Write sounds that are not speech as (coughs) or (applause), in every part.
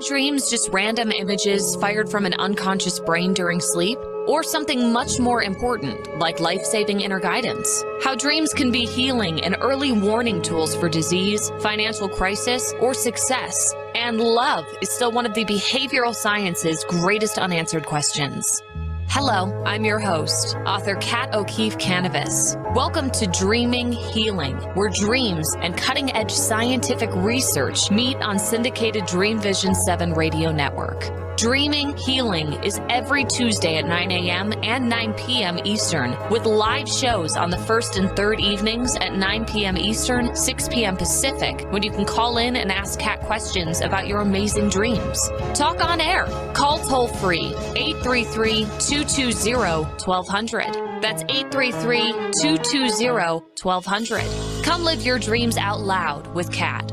dreams just random images fired from an unconscious brain during sleep? Or something much more important, like life saving inner guidance? How dreams can be healing and early warning tools for disease, financial crisis, or success. And love is still one of the behavioral science's greatest unanswered questions. Hello, I'm your host, author Kat O'Keefe Kanavos. Welcome to Dreaming Healing, where dreams and cutting edge scientific research meet on syndicated Dream Vision 7 radio network. Dreaming Healing is every Tuesday at 9 a.m. and 9 p.m. Eastern, with live shows on the first and third evenings at 9 p.m. Eastern, 6 p.m. Pacific, when you can call in and ask Kat questions about your amazing dreams. Talk on air. Call toll free 833 220 1200. That's 833 220 1200. Come live your dreams out loud with Kat.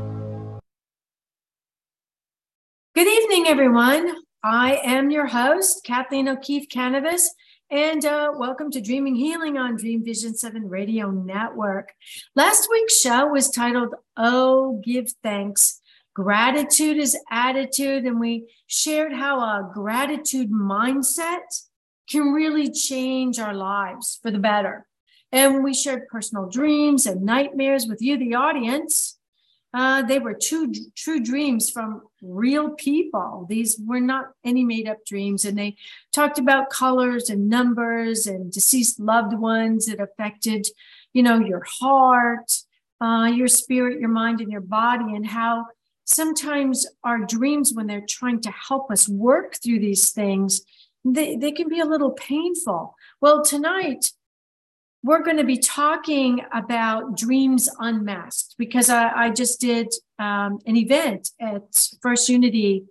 Good evening, everyone. I am your host, Kathleen O'Keefe Kanavos, and uh, welcome to Dreaming Healing on Dream Vision 7 Radio Network. Last week's show was titled Oh, Give Thanks. Gratitude is attitude, and we shared how a gratitude mindset can really change our lives for the better. And we shared personal dreams and nightmares with you, the audience. Uh, they were two true dreams from real people. These were not any made up dreams. And they talked about colors and numbers and deceased loved ones that affected, you know, your heart, uh, your spirit, your mind, and your body, and how sometimes our dreams, when they're trying to help us work through these things, they, they can be a little painful. Well, tonight, we're going to be talking about dreams unmasked because I, I just did um, an event at First Unity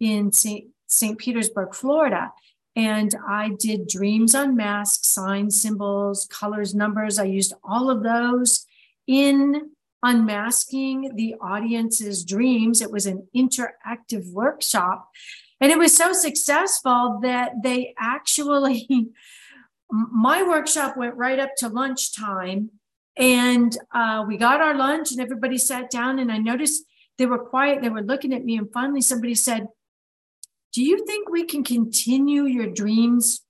in St. St. Petersburg, Florida. And I did dreams unmasked, signs, symbols, colors, numbers. I used all of those in unmasking the audience's dreams. It was an interactive workshop. And it was so successful that they actually (laughs) my workshop went right up to lunchtime and uh, we got our lunch and everybody sat down and i noticed they were quiet they were looking at me and finally somebody said do you think we can continue your dreams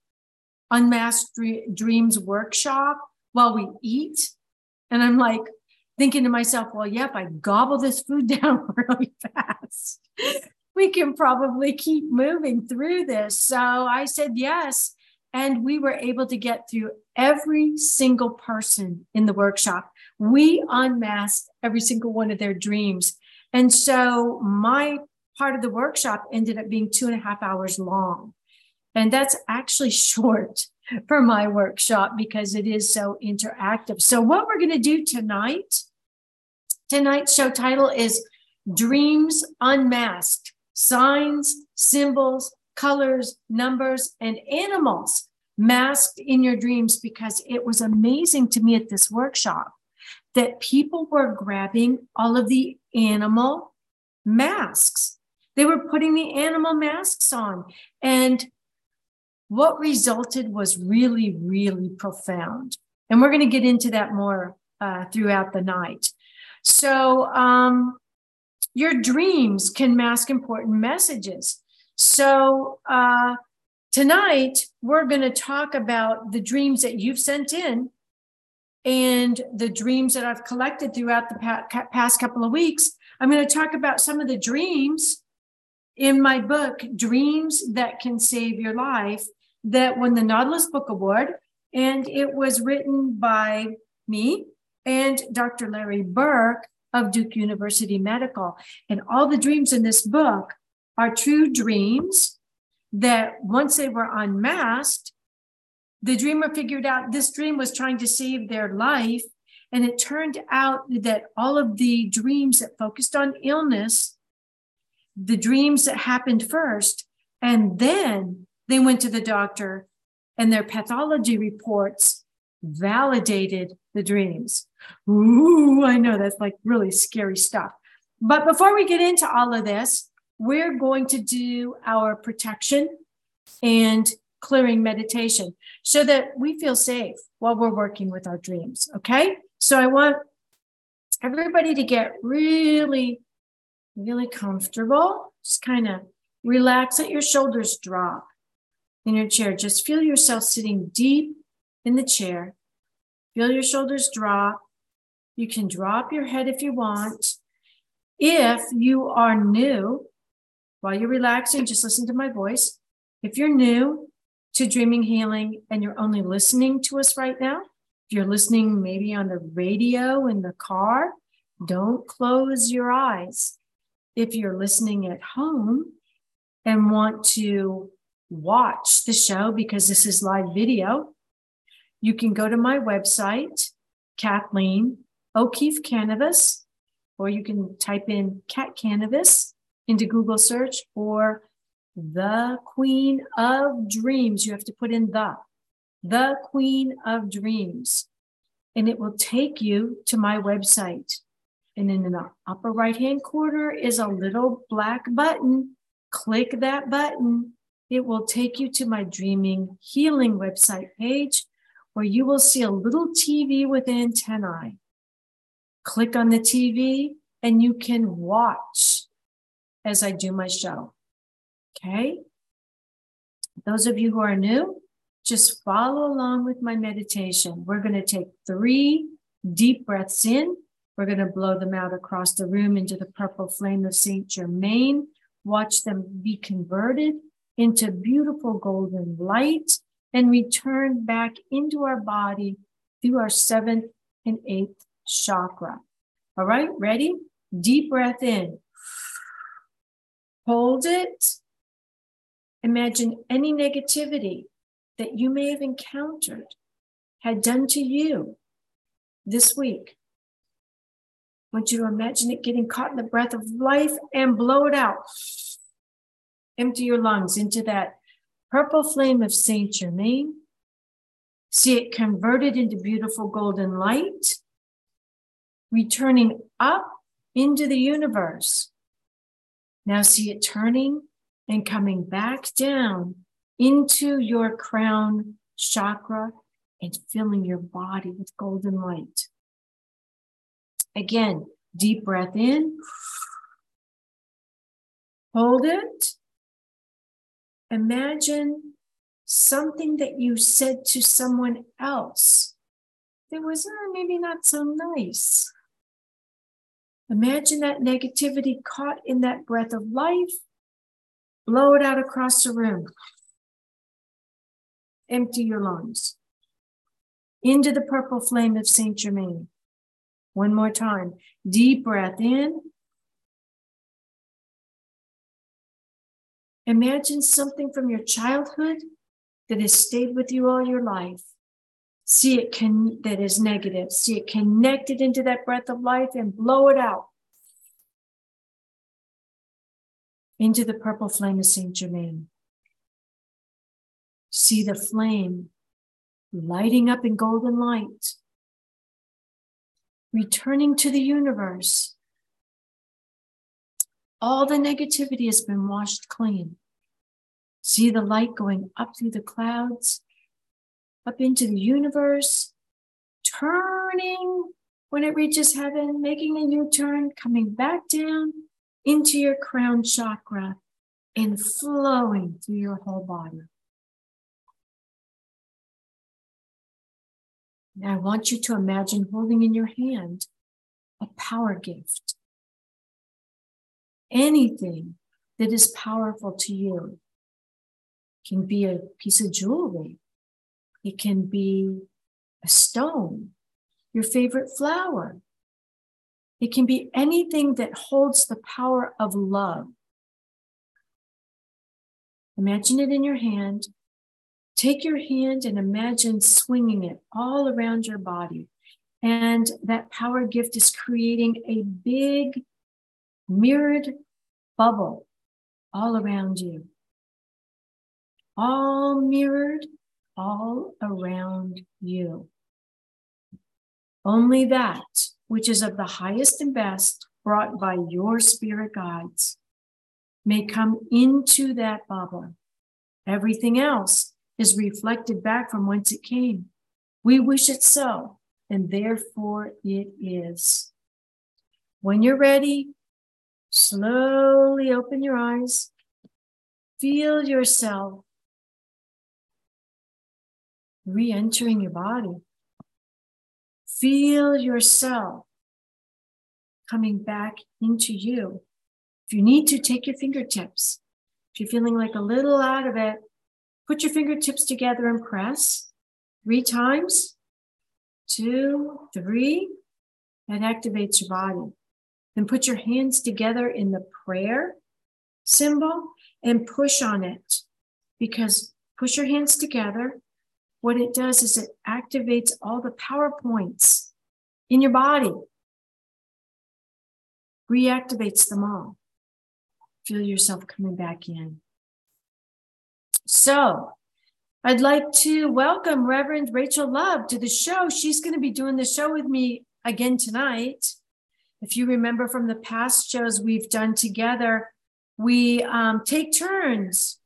unmasked dreams workshop while we eat? And i'm like thinking to myself well yeah if i gobble this food (laughs) down really fast. We can probably keep moving through this. So i said yes and we were able to get through every single person in the workshop. We unmasked every single one of their dreams. And so my part of the workshop ended up being two and a half hours long. And that's actually (laughs) short for my workshop because it is so interactive. So, what we're going to do tonight, tonight's show title is Dreams Unmasked Signs, Symbols, colors, numbers, and animals masked in your dreams because it was amazing to me at this workshop that people were grabbing all of the animal masks. They were putting the animal masks on. And what resulted was really, really profound. And we're going to get into that more uh, throughout the night. So, um, your dreams can mask important messages. So uh, tonight, we're going to talk about the dreams that you've sent in and the dreams that I've collected throughout the past couple of weeks. I'm going to talk about some of the dreams in my book, Dreams That Can Save Your Life, that won the Nautilus Book Award. And it was written by me and Dr. Larry Burk of Duke University Medical. And all the dreams in this book are true dreams that once they were unmasked, the dreamer figured out this dream was trying to save their life. And it turned out that all of the dreams that focused on illness, the dreams that happened first, and then they went to the doctor and their pathology reports validated the dreams. Ooh, I know that's like really scary stuff. But before we get into all of this, we're going to do our protection and clearing meditation so that we feel safe while we're working with our dreams. Okay. So I want everybody to get really, really comfortable. Just kind of Relax, let your shoulders drop in your chair. Just feel yourself sitting deep in the chair. Feel your shoulders drop. You can drop your head if you want. If you are new, while you're relaxing, just listen to my voice. If you're new to Dreaming Healing and you're only listening to us right now, if you're listening maybe on the radio in the car, don't close your eyes. If you're listening at home and want to watch the show because this is live video, you can go to my website, Kathleen O'Keefe Kanavos, or you can type in Kat Kanavos into Google search or the Queen of Dreams. You have to put in the, the Queen of Dreams, and it will take you to my website. And in the upper right hand corner is a little black button. Click that button. It will take you to my Dreaming Healing website page where you will see a little TV with antennae. Click on the TV and you can watch as I do my show. Okay? Those of you who are new, just follow along with my meditation. We're going to take three deep breaths in. We're going to blow them out across the room into the purple flame of Saint Germain. Watch them be converted into beautiful golden light and return back into our body through our seventh and eighth chakra. All right, ready? Deep breath in. Hold it. Imagine any negativity that you may have encountered had done to you this week. I want you to imagine it getting caught in the breath of life and blow it out. Empty your lungs into that purple flame of Saint Germain. See it converted into beautiful golden light, returning up into the universe now see it turning and coming back down into your crown chakra and filling your body with golden light. Again, deep breath in. Hold it. Imagine something that you said to someone else that was uh, maybe not so nice. Imagine that negativity caught in that breath of life. Blow it out across the room. Empty your lungs. Into the purple flame of Saint Germain. One more time. Deep breath in. Imagine something from your childhood that has stayed with you all your life see it can that is negative. See it connected into that breath of life and blow it out. Into the purple flame of saint germain. See the flame lighting up in golden light. Returning to the universe. All the negativity has been washed clean. See the light going up through the clouds up into the universe, turning when it reaches heaven, making a U turn, coming back down into your crown chakra and flowing through your whole body. Now, I want you to imagine holding in your hand a power gift. Anything that is powerful to you can be a piece of jewelry, it can be a stone, your favorite flower. It can be anything that holds the power of love. Imagine it in your hand. Take your hand and imagine swinging it all around your body. And that power gift is creating a big mirrored bubble all around you. All mirrored all around you. Only that which is of the highest and best brought by your spirit guides may come into that bubble. Everything else is reflected back from whence it came. We wish it so, and therefore it is. When you're ready, slowly open your eyes feel yourself re entering your body. Feel yourself coming back into you. If you need to, take your fingertips. If you're feeling like a little out of it, put your fingertips together and press three times, two, three. That activates your body. Then put your hands together in the prayer symbol and push on it because push your hands together. What it does is it activates all the power points in your body, reactivates them all. Feel yourself coming back in. So, I'd like to welcome Reverend Rachel Love to the show. She's going to be doing the show with me again tonight. If you remember from the past shows we've done together, we um, take turns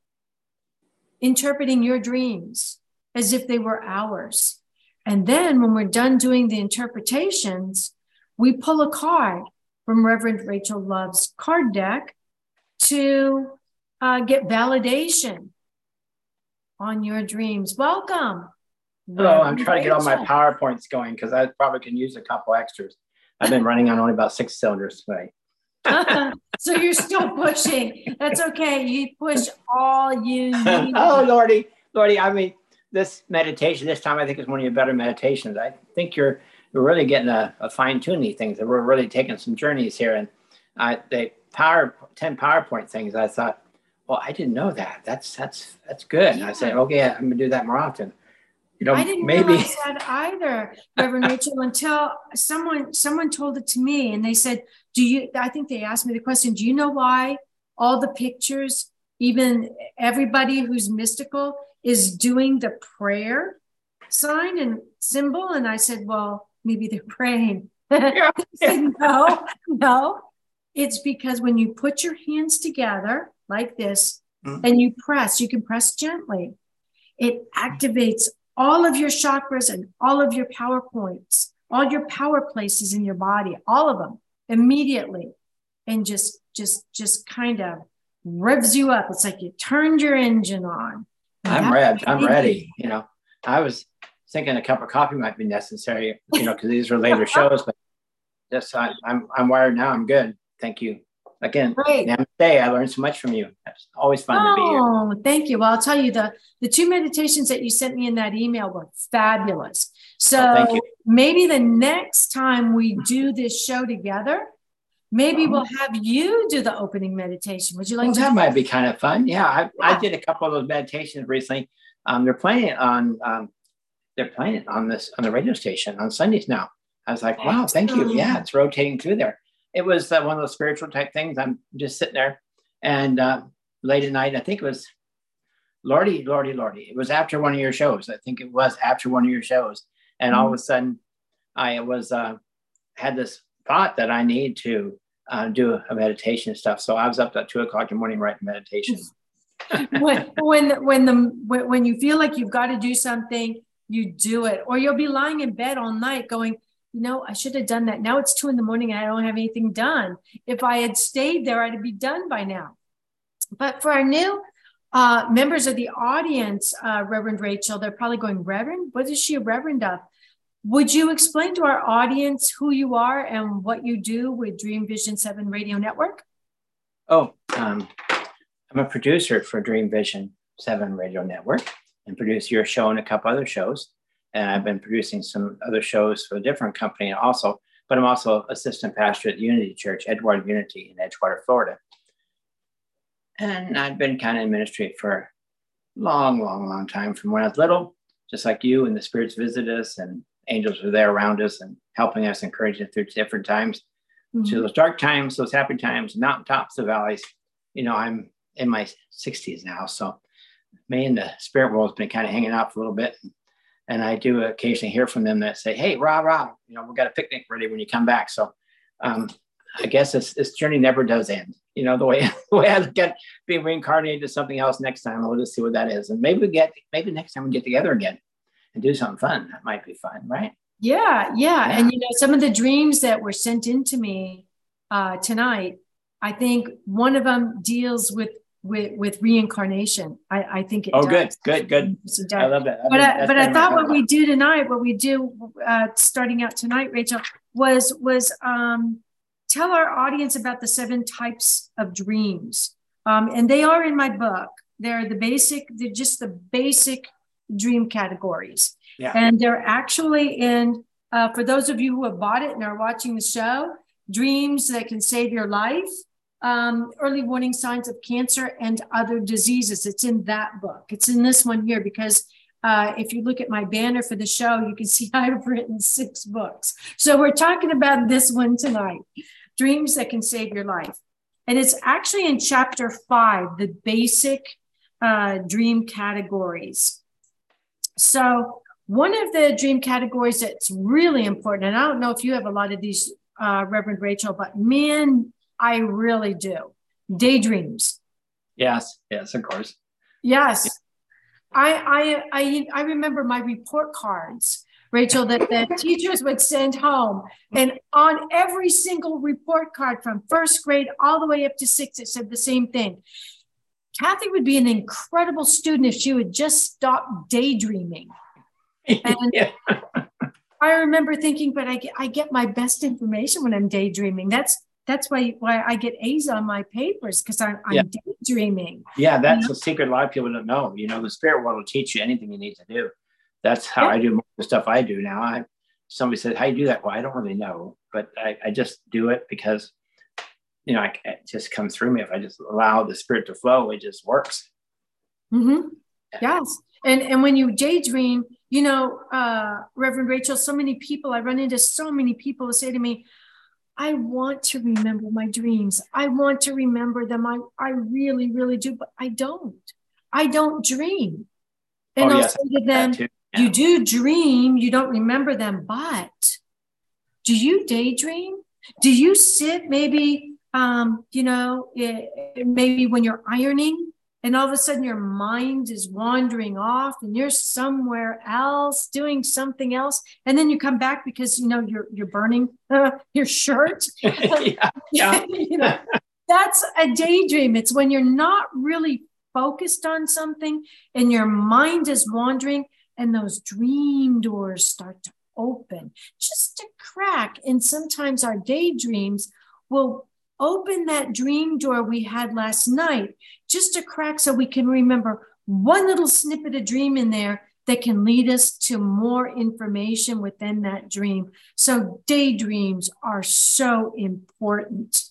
interpreting your dreams as if they were ours. And then when we're done doing the interpretations, we pull a card from Reverend Rachel Love's card deck to uh, get validation on your dreams. Welcome. Hello, I'm trying to get all my PowerPoints going because I probably can use a couple extras. I've been running on only about six cylinders today. (laughs) so you're still pushing. That's okay. You push all you (laughs) need. oh, Lordy, Lordy. I mean, this meditation this time I think is one of your better meditations. I think you're you're really getting a, a fine tuning things. That we're really taking some journeys here, and I the power ten PowerPoint things. I thought, well, I didn't know that. That's that's that's good. Yeah. I said, okay, I'm gonna do that more often you know, I didn't maybe realize that either, Reverend Rachel, until someone someone told it to me, and they said, "Do you?" I think they asked me the question, "Do you know why all the pictures, even everybody who's mystical, is doing the prayer sign and symbol?" And I said, "Well, maybe they're (laughs) praying." Yeah. (laughs) said, no, no, it's because when you put your hands together like this mm-hmm. and you press, you can press gently. It activates all of your chakras and all of your power points, all your power places in your body, all of them immediately, and just just just kind of revs you up. It's like you turned your engine on. I'm ready. I'm ready. You know, I was thinking a cup of coffee might be necessary, you know, because these are later (laughs) shows, but just I, I'm I'm wired now. I'm good. Thank you. Again, Great. namaste. I learned so much from you. It's always fun oh, to be here. Oh, thank you. Well, I'll tell you the the two meditations that you sent me in that email were fabulous. Oh, so oh, maybe the next time we do this show together, maybe um, we'll have you do the opening meditation. Would you like well, to? That might be kind of fun. Yeah, I, yeah. I did a couple of those meditations recently. Um, they're playing it on um, they're playing it on this on the radio station on Sundays now. I was like, wow, thank you. Yeah, it's rotating through there it was uh, one of those spiritual type things. I'm just sitting there, and uh, late at night, I think it was Lordy, Lordy, Lordy. It was after one of your shows. I think it was after one of your shows, and all of a mm-hmm. sudden, I was uh, had this thought that I need to uh, do a meditation stuff. So I was up at two o'clock in the morning writing meditation. (laughs) when when when the when you feel like you've got to do something, you do it, or you'll be lying in bed all night going you know, I should have done that. Now it's two in the morning and I don't have anything done. If I had stayed there, I'd be done by now. But for our new uh, members of the audience, uh, Reverend Rachel, they're probably going, Reverend, what is she a Reverend of? Would you explain to our audience who you are and what you do with Dream Vision 7 Radio Network? Oh, um, I'm a producer for Dream Vision 7 Radio Network and produce your show and a couple other shows and I've been producing some other shows for a different company also. But I'm also assistant pastor at Unity Church, Edgewater Unity in Edgewater, Florida. And I've been kind of in ministry for a long, long, long time from when I was little, just like you. And the spirits visit us, and angels are there around us and helping us, encouraging us through different times. Mm-hmm. To those dark times, those happy times, mountaintops, the valleys. You know, I'm in my 60s now, so me and the spirit world has been kind of hanging out for a little bit. And I do occasionally hear from them that say, "Hey, rah rah, you know, we got a picnic ready when you come back." So um, I guess this, this journey never does end. You know, the way (laughs) the way I look at being reincarnated to something else next time, we'll just see what that is, and maybe we get maybe next time we get together again and do something fun. That might be fun, right? Yeah, yeah, yeah. and you know, some of the dreams that were sent into me uh, tonight, I think one of them deals with with with reincarnation. I, I think it. Oh, does. good, good, good. I love that. But I, but I in my thought what we do tonight, what we do uh, starting out tonight, Rachel, was was um, tell our audience about the seven types of dreams, um, and they are in my book. They're the basic. They're just the basic dream categories, Yeah. and they're actually in. Uh, for those of you who have bought it and are watching the show, dreams that can save your life. Um, early warning signs of cancer and other diseases. It's in that book. It's in this one here because uh, if you look at my banner for the show, you can (laughs) see I've written six books. So we're talking about this one tonight Dreams That Can Save Your Life. And it's actually in chapter five, the basic uh, dream categories. So, one of the dream categories that's really important, and I don't know if you have a lot of these, uh, Reverend Rachel, but man, I really do daydreams. Yes, yes, of course. Yes. I, I, I, I remember my report cards, Rachel, that the (laughs) teachers would send home. And on every single report card from first grade all the way up to sixth, it said the same thing. Kathy would be an incredible student if she would just stop daydreaming. (laughs) And yeah. I remember thinking, but I get, I get my best information when I'm daydreaming. That's that's why why I get A's on my papers because I'm, I'm daydreaming. Yeah, that's a secret a lot of people don't know. You know, the spirit world will teach you anything you need to do. That's how Yeah. I do most of the stuff I do now. I somebody said, How do you do that? Well, I don't really know, but I, I just do it because you know, I, it just comes through me. If I just allow the spirit to flow, it just works. hmm Yes. And and when you daydream, you know, uh, Reverend Rachel, so many people, I run into so many people who say to me, I want to remember my dreams. I want to remember them. I, I really, really do, but I don't. I don't dream. And Oh, I'll yes, say to them, too. you do dream, you don't remember them, but do you daydream? Do you sit maybe, um, you know, eh, maybe when you're ironing and all of a sudden your mind is wandering off and you're somewhere else doing something else, and then you come back because you know you're you're burning (laughs) your shirt. yeah, (laughs) (laughs) yeah. you know, that's a daydream. It's when you're not really focused on something and your mind is wandering and those dream doors start to open just a crack. And sometimes our daydreams will open that dream door we had last night, just a crack so we can remember one little snippet of dream in there that can lead us to more information within that dream. So daydreams are so important.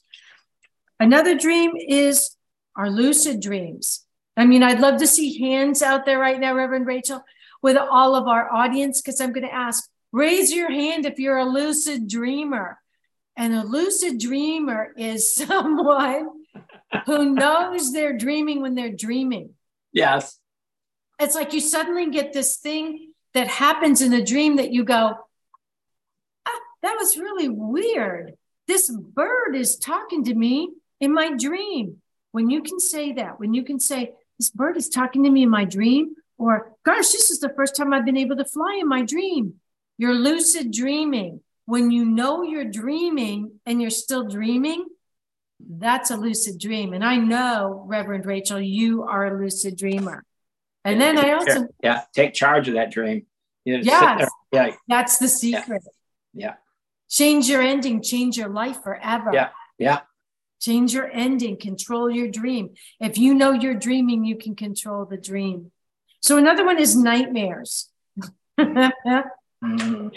Another dream is our lucid dreams. I mean, I'd love to see hands out there right now, Reverend Rachel, with all of our audience, because I'm going to ask raise your hand if you're a lucid dreamer. And a lucid dreamer is (laughs) someone who knows they're dreaming when they're dreaming. Yes. It's like you suddenly get this thing that happens in a dream that you go, ah, that was really weird. This bird is talking to me in my dream. When you can say that, when you can say, this bird is talking to me in my dream, or gosh, this is the first time I've been able to fly in my dream. You're lucid dreaming. When you know you're dreaming and you're still dreaming, that's a lucid dream. And I know, Reverend Rachel, you are a lucid dreamer. And then I also, yeah, take charge of that dream. You know, Yes. Yeah, that's the secret. yeah, Change your ending, change your life forever. Yeah. yeah. Change your ending, control your dream. If you know you're dreaming, you can control the dream. So another one is nightmares. (laughs) Mhm.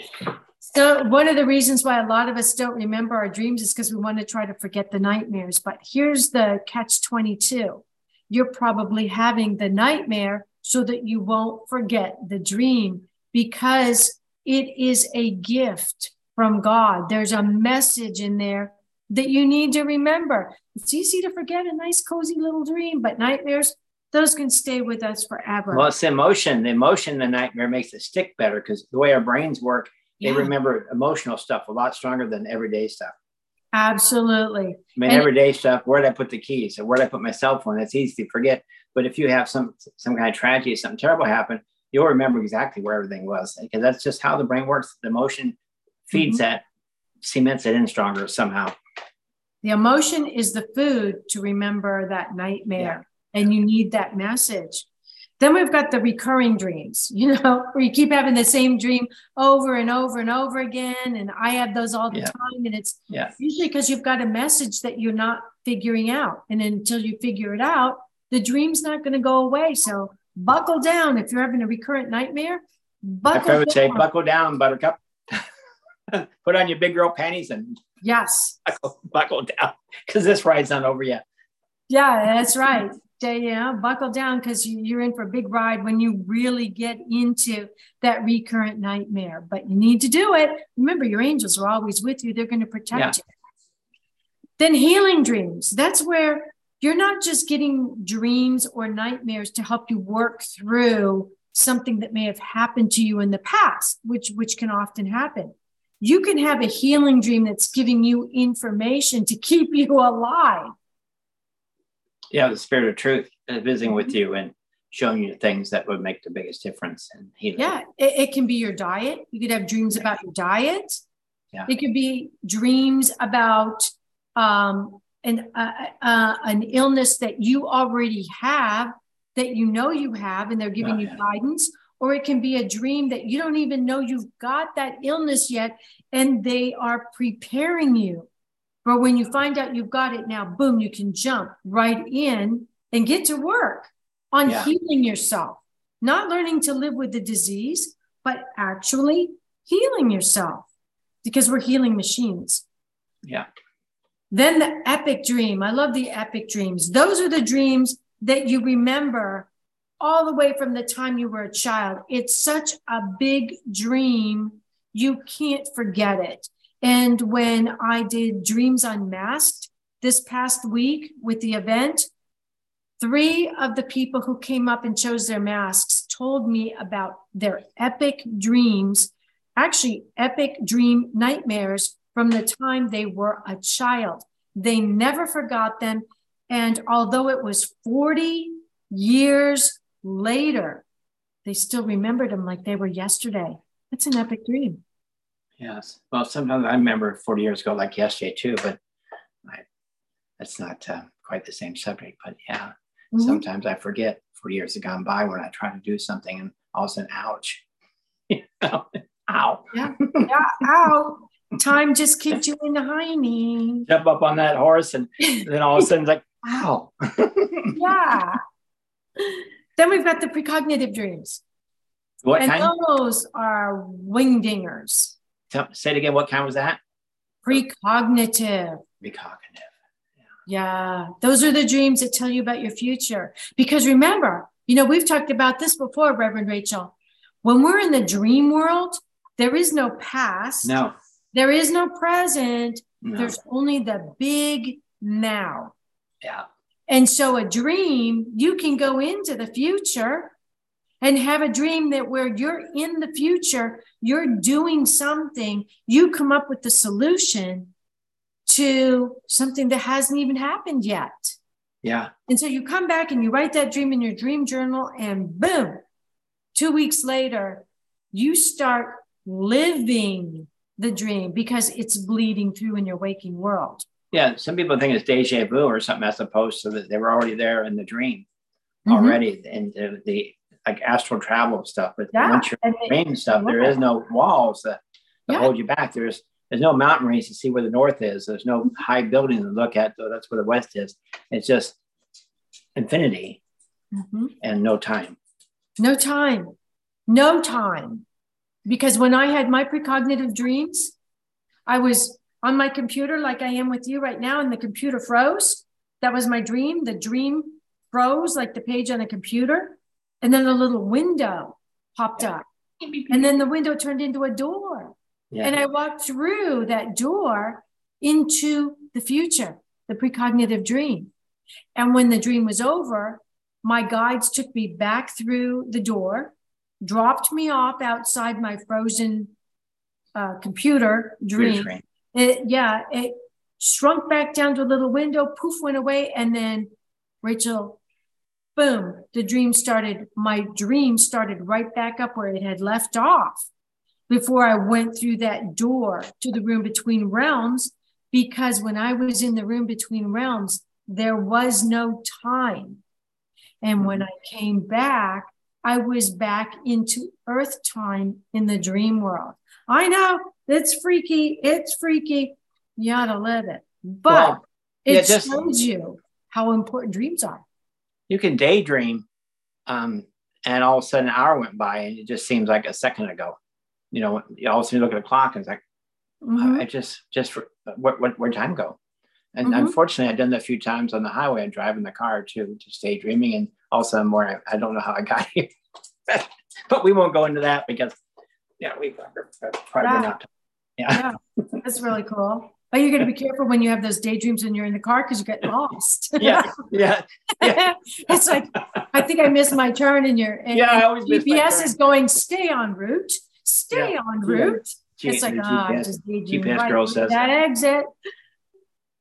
So one of the reasons why a lot of us don't remember our dreams is because we want to try to forget the nightmares. But here's the catch 22. You're probably having the nightmare so that you won't forget the dream because it is a gift from God. There's a message in there that you need to remember. It's easy to forget a nice, cozy little dream, but nightmares, those can stay with us forever. Well, it's emotion. The emotion, the nightmare makes it stick better because the way our brains work, they Yeah. remember emotional stuff a lot stronger than everyday stuff. Absolutely. I mean, And- everyday stuff. Where did I put the keys? Or where did I put my cell phone? It's easy to forget. But if you have some some kind of tragedy, something terrible happened, you'll remember exactly where everything was because that's just how the brain works. The emotion feeds Mhm. that, cements it in stronger somehow. The emotion is the food to remember that nightmare. and you need that message. Then we've got the recurring dreams, you know, (laughs) where you keep having the same dream over and over and over again. And I have those all the Yeah. time. And it's Yeah. usually because you've got a message that you're not figuring out. And until you figure it out, the dream's not going to go away. So buckle down. If you're having a recurrent nightmare, buckle friend would say, down. buckle down, buttercup. (laughs) Put on your big girl panties and yes. buckle, buckle down because this ride's not over yet. Yeah, that's right. Yeah, yeah, buckle down because you, you're in for a big ride when you really get into that recurrent nightmare. But you need to do it. Remember, your angels are always with you, they're going to protect you. Then healing dreams. That's where you're not just getting dreams or nightmares to help you work through something that may have happened to you in the past, which which can often happen. You can have a healing dream that's giving you information to keep you (laughs) alive. Yeah, the spirit of truth is visiting with you and showing you things that would make the biggest difference in healing. Yeah, it, it can be your diet. You could have dreams about your diet. Yeah. It could be dreams about um, an uh, uh, an illness that you already have that you know you have, and they're giving Oh, you yeah. guidance. Or it can be a dream that you don't even know you've got that illness yet, and they are preparing you. But when you find out you've got it now, boom, you can jump right in and get to work on Yeah. healing yourself not learning to live with the disease, but actually healing yourself because we're healing machines. Yeah. Then the epic dream. I love the epic dreams. Those are the dreams that you remember all the way from the time you were a child. It's such a big dream, you can't forget it. And when I did Dreams Unmasked this past week with the event, three of the people who came up and chose their masks told me about their epic dreams, actually, epic dream nightmares from the time they were a child. They never forgot them. And although it was 40 years later, they still remembered them like they were yesterday. It's an epic dream. Yes. Well, sometimes I remember 40 years ago, like yesterday too, but I, that's not uh, quite the same subject. But yeah, Mhm. sometimes I forget 40 years have gone by when I try to do something and all of a sudden, ouch. (laughs) You know, Ow. Yeah, ow. Time just kicked you in the hiney. Jump up on that horse and then all of a sudden it's like, (laughs) ow. (laughs) Yeah. then we've got the precognitive dreams. what and kind? those are wingdingers. Tell- Say it again. What kind was that? Precognitive. Recognitive. Yeah, those are the dreams that tell you about your future. Because remember, you know, we've talked about this before, Reverend Rachel. When we're in the dream world, there is no past, No. there is no present, no. there's only the big now. yeah. And so a dream, you can go into the future and have a dream that where you're in the future, you're doing something, you come up with the solution to something that hasn't even happened yet. Yeah. And so you come back and you write that dream in your dream journal, and boom, two weeks later, you start living the dream because it's bleeding through in your waking world. Yeah. Some people think it's deja vu or something as opposed to that they were already there in the dream Mhm. already and the, the like astral travel stuff. But Yeah, once you're and in it- dream stuff, there is no walls that, that Yeah. hold you back. There's there's no mountain range to see where the north is. There's no high building to look at. So that's where the west is. It's just infinity Mhm. and no time. No time. No time. Because when I had my precognitive dreams, I was on my computer like I am with you right now, and the computer froze. That was my dream. The dream froze like the page on a computer. And then a little window popped up. And then the window turned into a door. Yeah. And I walked through that door into the future, the precognitive dream. And when the dream was over, my guides took me back through the door, dropped me off outside my frozen uh, computer dream. Dream. It, yeah, it shrunk back down to a little window, poof, went away. And then Rachel, boom, the dream started. My dream started right back up where it had left off before I went through that door to the room between realms. Because when I was in the room between realms, there was no time. And when mm-hmm. I came back, I was back into earth time in the dream world. I know it's freaky. It's freaky. You ought to live it. But well, it yeah, just, shows you how important dreams are. You can daydream, um, and all of a sudden an hour went by and it just seems like a second ago. You know, all of a sudden you look at the clock and it's like, mm-hmm. I just, just where, where, where'd time go? And mm-hmm. unfortunately, I've done that a few times on the highway. I'm driving the car to to stay dreaming, and also more. I, I don't know how I got (laughs) here, but we won't go into that because yeah, we probably not. Yeah. yeah, that's really cool. But you're going to be careful when you have those daydreams and you're in the car because you get lost. (laughs) yeah, yeah, yeah. (laughs) it's like I think I missed my turn, and your and, yeah, I always GPS is going stay on route, stay yeah. on route. Yeah. It's like ah, oh, just daydream. GPS right, girl says that exit.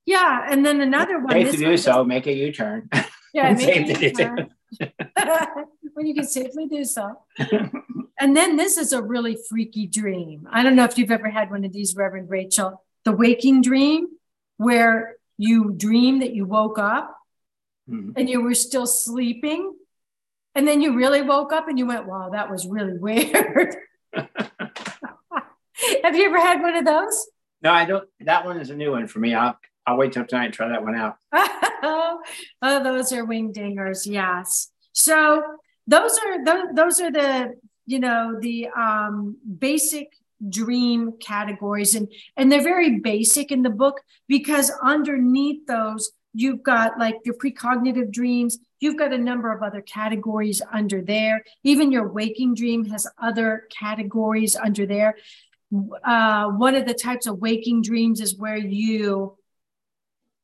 Yeah, and then another one. Safe (laughs) to do so. Make a U-turn. Yeah, make a U-turn. when you can safely do so. and then this is a really freaky dream. I don't know if you've ever had one of these, Reverend Rachel the waking dream where you dream that you woke up mm-hmm. and you were still sleeping and then you really woke up and you went wow that was really (laughs) weird. (laughs) Have you ever had one of those? No i don't that one is a new one for me. I'll i'll wait till tonight and try that one out. (laughs) Oh those are wing dingers yes. So those are those, those are the you know the um basic dream categories. And and they're very basic in the book because underneath those you've got like your precognitive dreams. You've got a number of other categories under there. Even your waking dream has other categories under there. Uh, one of the types of waking dreams is where you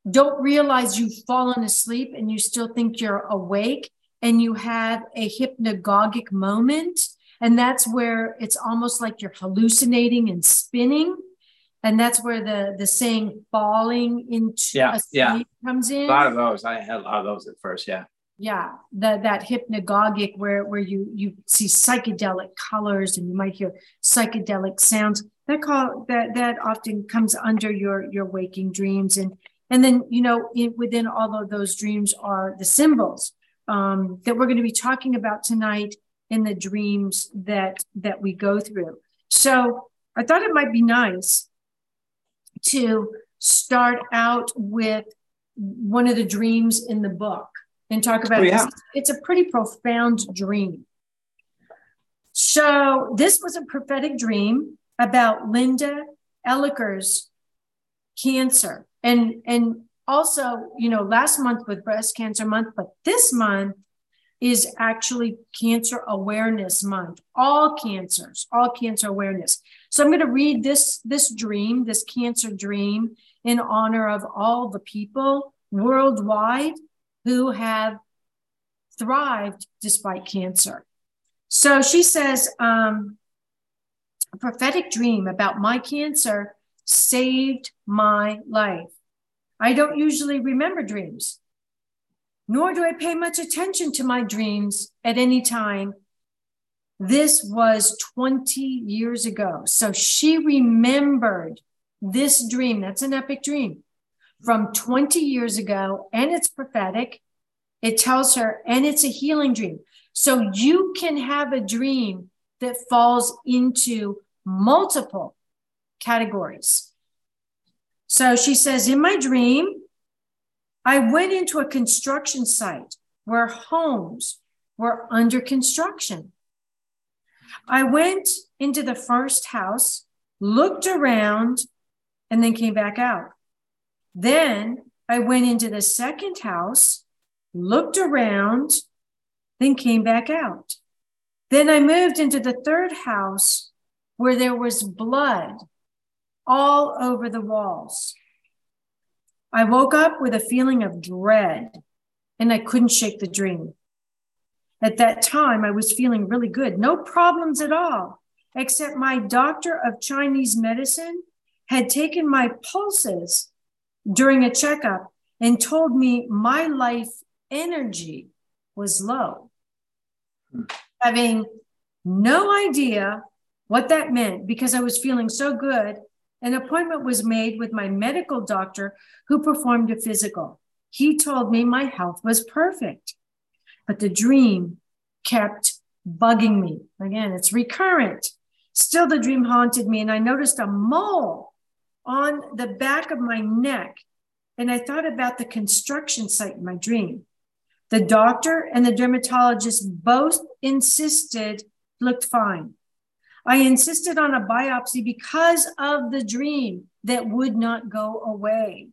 don't realize you've fallen asleep and you still think you're awake and you have a hypnagogic moment and that's where it's almost like you're hallucinating and spinning. And that's where the the saying falling into yeah, yeah. comes in. A lot of those. I had a lot of those at first, yeah. Yeah, that that hypnagogic where where you you see psychedelic colors and you might hear psychedelic sounds. That call that that often comes under your your waking dreams and and then you know in, within all of those dreams are the symbols um, that we're going to be talking about tonight in the dreams that that we go through. So I thought it might be nice to start out with one of the dreams in the book and talk about oh, yeah. it. It's a pretty profound dream. So this was a prophetic dream about Linda Elliker's cancer. And and also, you know, last month with breast cancer month, but this month is actually Cancer Awareness Month. All cancers, all cancer awareness. So I'm going to read this this dream, this cancer dream, in honor of all the people worldwide who have thrived despite cancer. So she says, um, a prophetic dream about my cancer saved my life. I don't usually remember dreams nor do I pay much attention to my dreams at any time. This was 20 years ago. So she remembered this dream. That's an epic dream from 20 years ago, and it's prophetic. It tells her, and it's a healing dream. So you can have a dream that falls into multiple categories. So she says, In my dream, I went into a construction site where homes were under construction. I went into the first house, looked around, and then came back out. Then I went into the second house, looked around, then came back out. Then I moved into the third house where there was blood all over the walls. I woke up with a feeling of dread and I couldn't shake the dream. At that time, I was feeling really good, no problems at all, except my doctor of Chinese medicine had taken my pulses during a checkup and told me my life energy was low. Hmm. Having no idea what that meant because I was feeling so good, an appointment was made with my medical doctor who performed a physical. He told me my health was perfect. but the dream kept bugging me. Again, it's recurrent. Still, the dream haunted me, and I noticed a mole on the back of my neck. And I thought about the construction site in my dream. The doctor and the dermatologist both insisted looked fine. I insisted on a biopsy because of the dream that would not go away.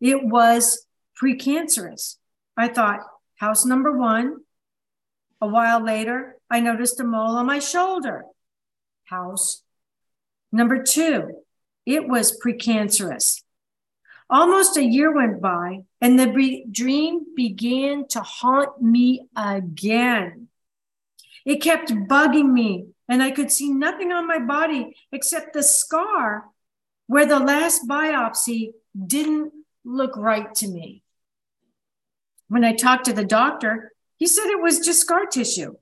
It was precancerous. I thought, house number one. A while later, I noticed a mole on my shoulder. House number two, it was precancerous. Almost a year went by, and the be- dream began to haunt me again. It kept bugging me, and I could see nothing on my body except the scar where the last biopsy didn't look right to me. When I talked to the doctor, he said it was just scar tissue.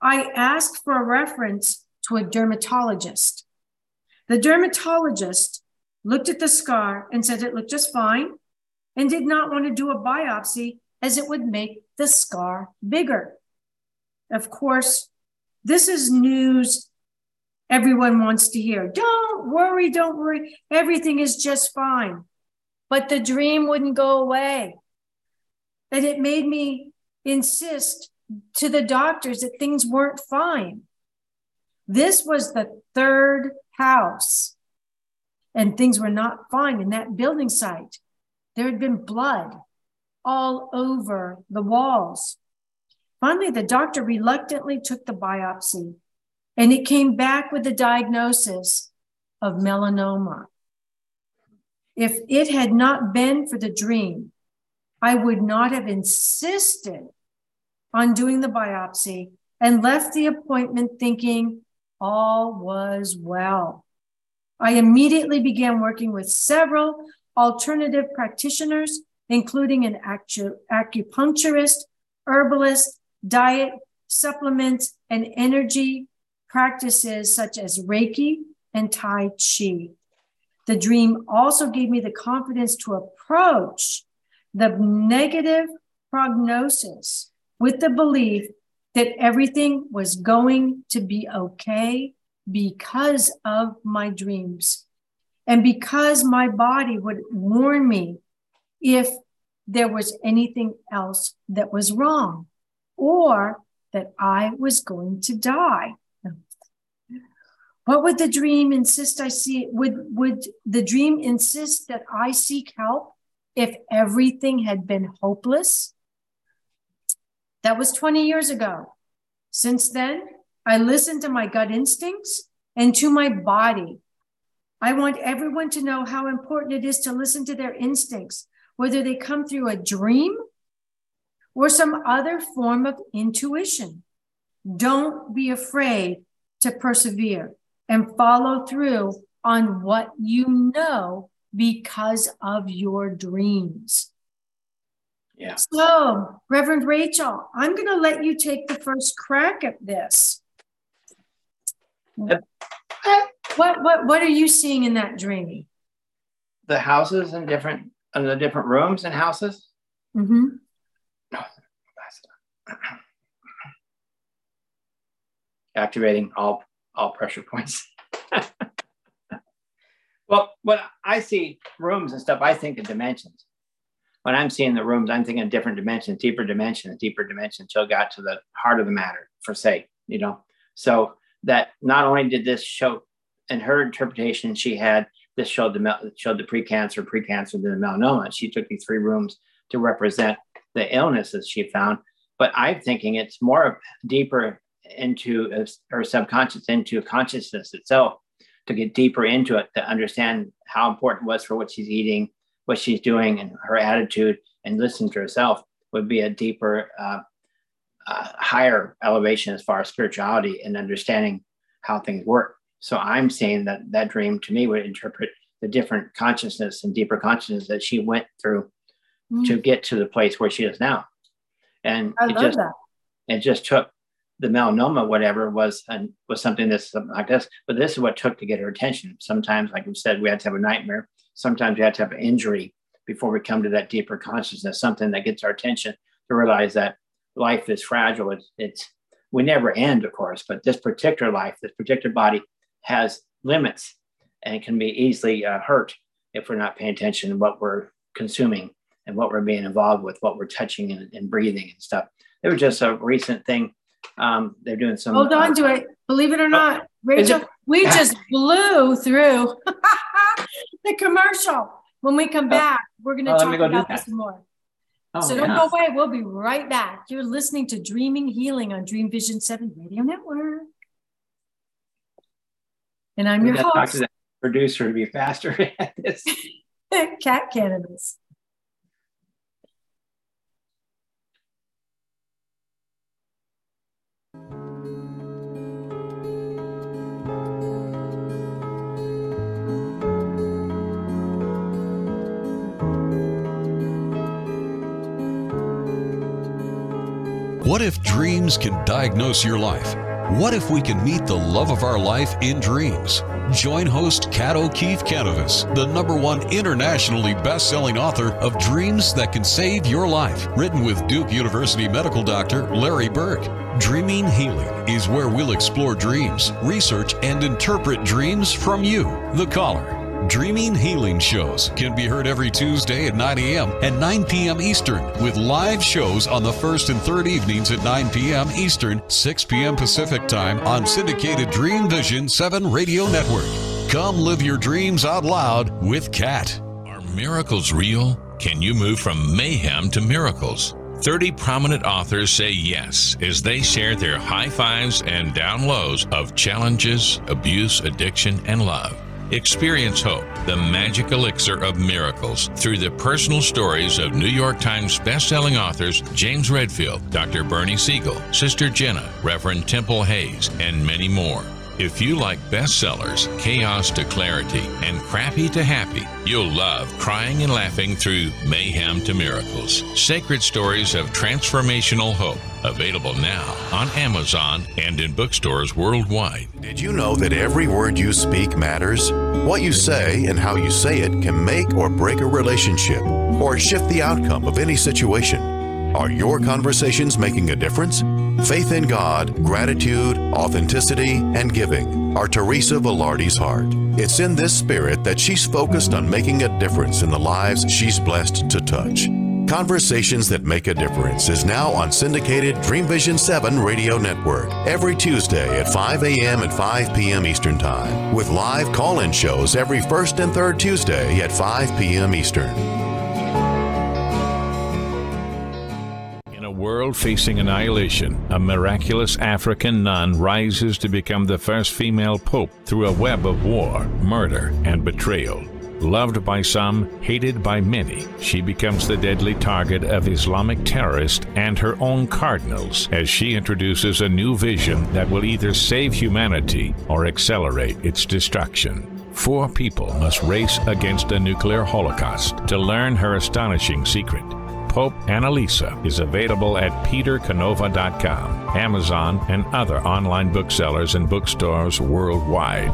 I asked for a reference to a dermatologist. The dermatologist looked at the scar and said it looked just fine and did not want to do a biopsy as it would make the scar bigger. Of course, this is news everyone wants to hear. Don't worry, don't worry. Everything is just fine. But the dream wouldn't go away. And it made me insist to the doctors that things weren't fine. This was the third house, and things were not fine in that building site. There had been blood all over the walls. Finally, the doctor reluctantly took the biopsy, and it came back with the diagnosis of melanoma. If it had not been for the dream, I would not have insisted on doing the biopsy and left the appointment thinking all was well. I immediately began working with several alternative practitioners, including an acu- acupuncturist, herbalist, diet, supplements, and energy practices such as Reiki and Tai Chi. The dream also gave me the confidence to approach the negative prognosis with the belief that everything was going to be okay because of my dreams and because my body would warn me if there was anything else that was wrong or that I was going to die. What would the dream insist I see? Would, would the dream insist that I seek help if everything had been hopeless? That was 20 years ago. Since then, I listen to my gut instincts and to my body. I want everyone to know how important it is to listen to their instincts, whether they come through a dream or some other form of intuition. Don't be afraid to persevere and follow through on what you know because of your dreams. Yeah. So, Reverend Rachel, I'm going to let you take the first crack at this. What what what are you seeing in that dream? The houses and different and the different rooms and houses. Mm-hmm. (coughs) Activating all all pressure points. (laughs) well, when I see rooms and stuff, I think of dimensions when I'm seeing the rooms, I'm thinking different dimensions, deeper dimensions, deeper dimensions till got to the heart of the matter, for say, you know. So that not only did this show, in her interpretation, she had this showed the showed the precancer, precancer, then the melanoma. She took these three rooms to represent the illnesses she found. But I'm thinking it's more deeper into her subconscious, into consciousness itself, to get deeper into it, to understand how important it was for what she's eating, what she's doing and her attitude and listening to herself would be a deeper, uh, uh, higher elevation as far as spirituality and understanding how things work. So I'm saying that that dream to me would interpret the different consciousness and deeper consciousness that she went through mm. to get to the place where she is now. And I it just that. it just took the melanoma, whatever was and was something that's something like this. But this is what took to get her attention. Sometimes, like we said, we had to have a nightmare sometimes we had to have an injury before we come to that deeper consciousness, something that gets our attention to realize that life is fragile. It's, it's we never end, of course, but this particular life, this particular body has limits and can be easily uh, hurt if we're not paying attention to what we're consuming and what we're being involved with, what we're touching and, and breathing and stuff. There was just a recent thing. Um, they're doing some. Hold on uh, to it. Believe it or not, Rachel, we just blew through (laughs) the commercial. When we come oh. back, we're going to oh, talk about this more. Oh, so don't go away. We'll be right back. You're listening to Dreaming Healing on Dream Vision 7 Radio Network. And I'm your host. Talk to that producer to be faster (laughs) at this. (laughs) Kat Kanavos. What if dreams can diagnose your life? What if we can meet the love of our life in dreams? Join host Kat O'Keefe Kanavos, the number one internationally best-selling author of Dreams That Can Save Your Life, written with Duke University medical doctor Larry Burk. Dreaming Healing is where we'll explore dreams, research, and interpret dreams from you, the caller. Dreaming Healing shows can be heard every Tuesday at 9 a.m. and 9 p.m. Eastern, with live shows on the first and third evenings at 9 p.m. Eastern, 6 p.m. Pacific Time on syndicated Dream Vision 7 Radio Network. Come live your dreams out loud with Kat. Are miracles real? Can you move from mayhem to miracles? 30 prominent authors say yes as they share their high fives and down lows of challenges, abuse, addiction, and love. Experience hope, the magic elixir of miracles, through the personal stories of New York Times bestselling authors James Redfield, Dr. Bernie Siegel, Sister Jenna, Reverend Temple Hayes, and many more. If you like bestsellers, chaos to clarity, and crappy to happy, you'll love crying and laughing through mayhem to miracles. Sacred stories of transformational hope. Available now on Amazon and in bookstores worldwide. Did you know that every word you speak matters? What you say and how you say it can make or break a relationship or shift the outcome of any situation. Are your conversations making a difference? Faith in God, gratitude, authenticity, and giving are Teresa Velarde's heart. It's in this spirit that she's focused on making a difference in the lives she's blessed to touch. Conversations That Make a Difference is now on syndicated Dream Vision 7 radio network every Tuesday at 5 a.m. and 5 p.m. Eastern Time, with live call in shows every first and third Tuesday at 5 p.m. Eastern. World facing annihilation, a miraculous African nun rises to become the first female pope through a web of war, murder, and betrayal. Loved by some, hated by many, she becomes the deadly target of Islamic terrorists and her own cardinals as she introduces a new vision that will either save humanity or accelerate its destruction. Four people must race against a nuclear holocaust to learn her astonishing secret. Pope Annalisa is available at petercanova.com, Amazon, and other online booksellers and bookstores worldwide.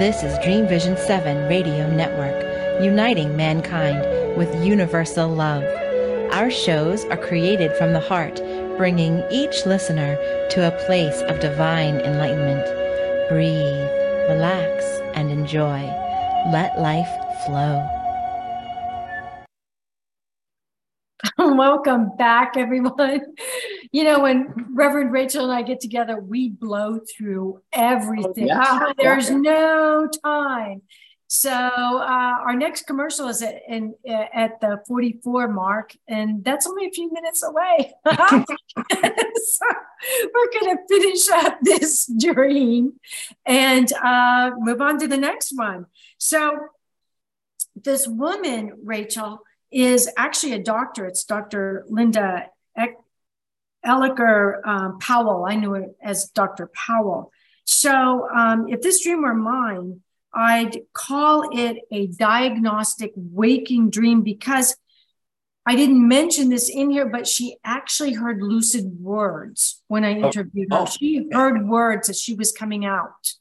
This is Dream Vision 7 Radio Network, uniting mankind with universal love. Our shows are created from the heart, bringing each listener to a place of divine enlightenment. Breathe, relax, and enjoy. Let life flow. (laughs) Welcome back, everyone. You know, when Reverend Rachel and I get together, we blow through everything. Oh, yeah. (laughs) There's no time. So uh, our next commercial is at, in, at the 44 mark, and that's only a few minutes away. (laughs) so we're going to finish up this dream and uh, move on to the next one. So this woman, Rachel, is actually a doctor. It's Dr. Linda Elliker um, Powell. I knew it as Dr. Powell. So um, if this dream were mine, I'd call it a diagnostic waking dream because I didn't mention this in here, but she actually heard lucid words when I oh, interviewed oh, her. She heard words as she was coming out.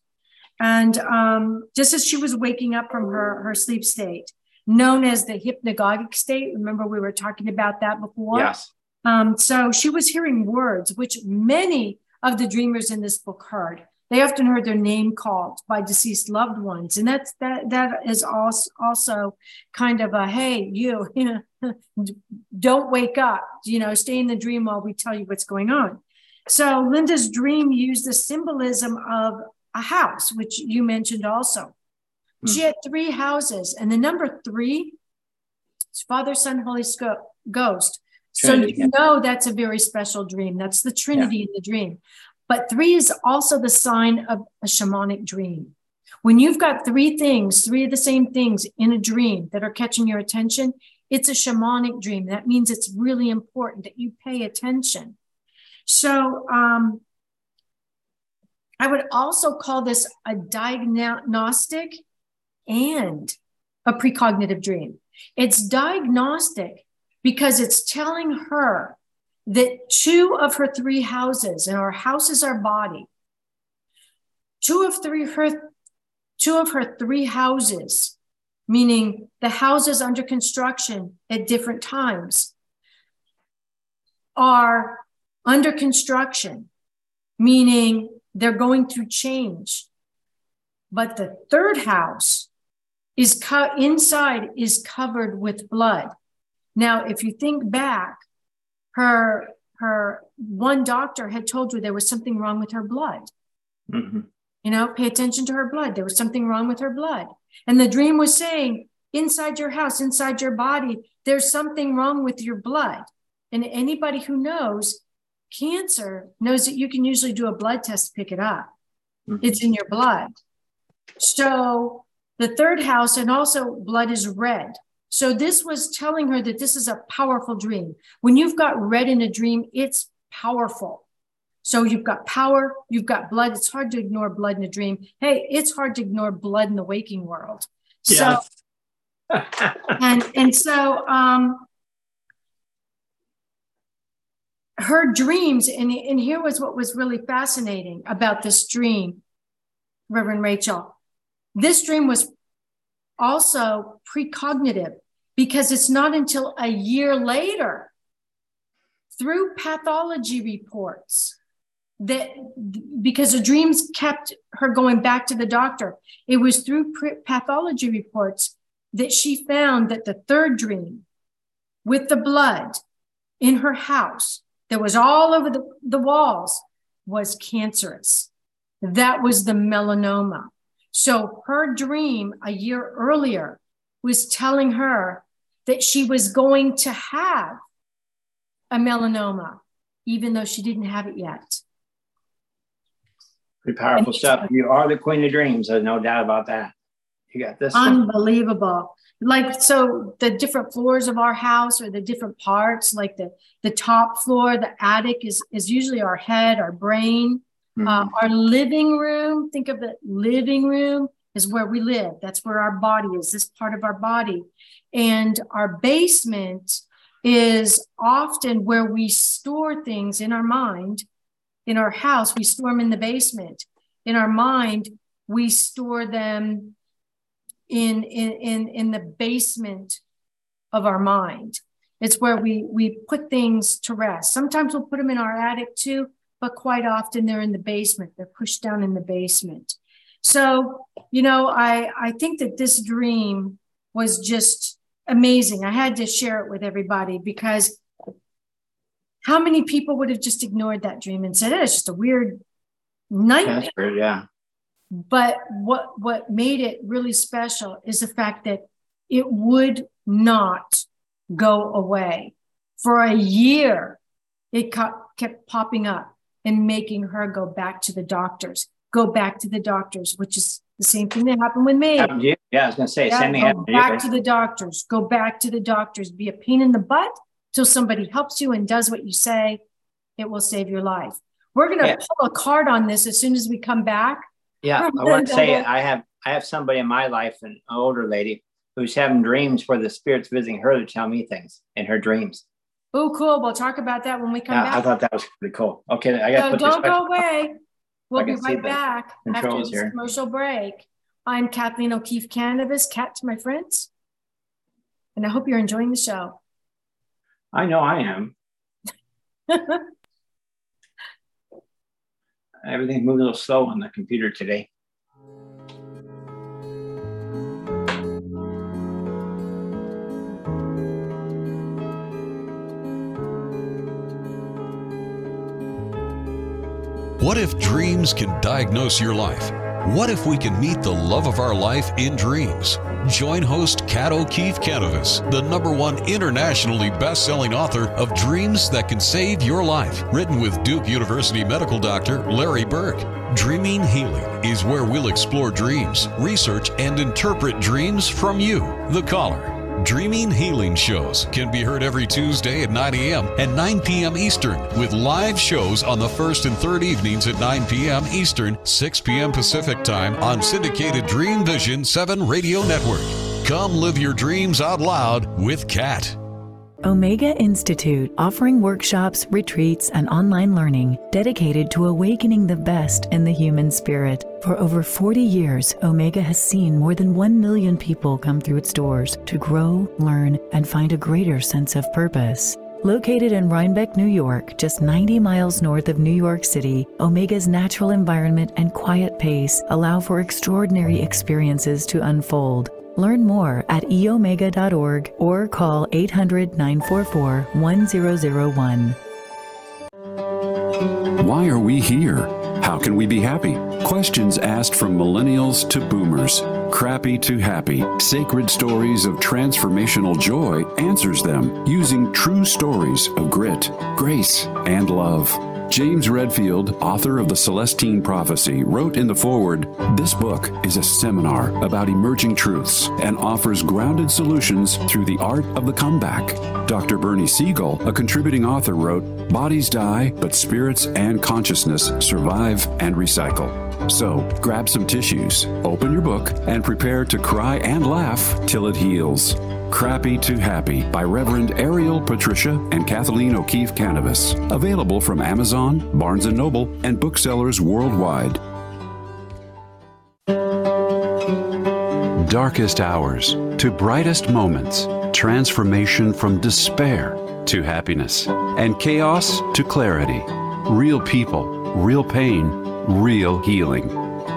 And um, just as she was waking up from her, her sleep state. known as the hypnagogic state. Remember, we were talking about that before? Yes. Um, so she was hearing words, which many of the dreamers in this book heard. They often heard their name called by deceased loved ones, and that's that. That is also also kind of a hey, you, (laughs) don't wake up. You know, stay in the dream while we tell you what's going on. So Linda's dream used the symbolism of a house, which you mentioned also. Hmm. She had three houses, and the number three is Father, Son, Holy Ghost. Trinity. So you know that's a very special dream. That's the Trinity yeah. in the dream. But three is also the sign of a shamanic dream. When you've got three things, three of the same things in a dream that are catching your attention, it's a shamanic dream. That means it's really important that you pay attention. So um, I would also call this a diagnostic and a precognitive dream. It's diagnostic because it's telling her that two of her three houses, and our house is our body, two of three her two of her three houses, meaning the houses under construction at different times, are under construction, meaning they're going to change. But the third house is cut inside is covered with blood. Now, if you think back, her her one doctor had told her there was something wrong with her blood. Mm-hmm. You know, pay attention to her blood. There was something wrong with her blood. And the dream was saying, inside your house, inside your body, there's something wrong with your blood. And anybody who knows cancer knows that you can usually do a blood test to pick it up. Mm-hmm. It's in your blood. So the third house, and also blood is red. So this was telling her that this is a powerful dream. When you've got red in a dream, it's powerful. So you've got power, you've got blood. It's hard to ignore blood in a dream. Hey, it's hard to ignore blood in the waking world. So (laughs) and and so um her dreams, and, and here was what was really fascinating about this dream, Reverend Rachel. This dream was also precognitive because it's not until a year later through pathology reports that because the dreams kept her going back to the doctor it was through pathology reports that she found that the third dream with the blood in her house that was all over the, the walls was cancerous that was the melanoma so her dream a year earlier was telling her that she was going to have a melanoma, even though she didn't have it yet. Pretty powerful stuff. You are the queen of dreams. There's no doubt about that. You got this. Unbelievable. Like so, the different floors of our house or the different parts, like the the top floor, the attic is is usually our head, our brain, mm-hmm. uh, our living room. Think of the living room is where we live. That's where our body is, this part of our body. And our basement is often where we store things in our mind. In our house, we store them in the basement. In our mind, we store them in, in, in, in the basement of our mind. It's where we, we put things to rest. Sometimes we'll put them in our attic too, but quite often they're in the basement. They're pushed down in the basement. So, you know, I, I think that this dream was just amazing. I had to share it with everybody because how many people would have just ignored that dream and said, oh, it's just a weird nightmare. yeah. But what what made it really special is the fact that it would not go away. For a year, it kept popping up and making her go back to the doctors go back to the doctors, which is the same thing that happened with me. Yeah, I was going to say, yeah, sending go back to the doctors, go back to the doctors, be a pain in the butt till somebody helps you and does what you say. It will save your life. We're going to yeah. pull a card on this as soon as we come back. Yeah, I want to say I have I have somebody in my life, an older lady, who's having dreams where the spirit's visiting her to tell me things in her dreams. Oh, cool. We'll talk about that when we come yeah, back. I thought that was pretty cool. Okay, I got. To go. So don't go away. We'll be right back after this here. commercial break. I'm Kathleen O'Keefe Kanavos Kat to my friends. And I hope you're enjoying the show. I know I am. (laughs) Everything's moving a little slow on the computer today. What if dreams can diagnose your life? What if we can meet the love of our life in dreams? Join host Kat O'Keefe Kanavos, the number one internationally best-selling author of Dreams That Can Save Your Life, written with Duke University medical doctor Larry Burk. Dreaming Healing is where we'll explore dreams, research, and interpret dreams from you, the caller. Dreaming Healing shows can be heard every Tuesday at 9 a.m. and 9 p.m. Eastern, with live shows on the first and third evenings at 9 p.m. Eastern, 6 p.m. Pacific Time on syndicated Dream Vision 7 radio network. Come live your dreams out loud with Kat. Omega Institute, offering workshops, retreats, and online learning dedicated to awakening the best in the human spirit. For over 40 years, Omega has seen more than 1 million people come through its doors to grow, learn, and find a greater sense of purpose. Located in Rhinebeck, New York, just 90 miles north of New York City, Omega's natural environment and quiet pace allow for extraordinary experiences to unfold. Learn more at eomega.org or call 800 944 1001. Why are we here? How can we be happy? Questions asked from millennials to boomers. Crappy to happy. Sacred stories of transformational joy answers them using true stories of grit, grace, and love. James Redfield, author of The Celestine Prophecy, wrote in the foreword This book is a seminar about emerging truths and offers grounded solutions through the art of the comeback. Dr. Bernie Siegel, a contributing author, wrote Bodies die, but spirits and consciousness survive and recycle. So grab some tissues, open your book, and prepare to cry and laugh till it heals. Crappy to Happy by Reverend Ariel Patricia and Kathleen O'Keefe Kanavos. Available from Amazon, Barnes & Noble, and booksellers worldwide. Darkest hours to brightest moments. Transformation from despair to happiness. And chaos to clarity. Real people, real pain, real healing.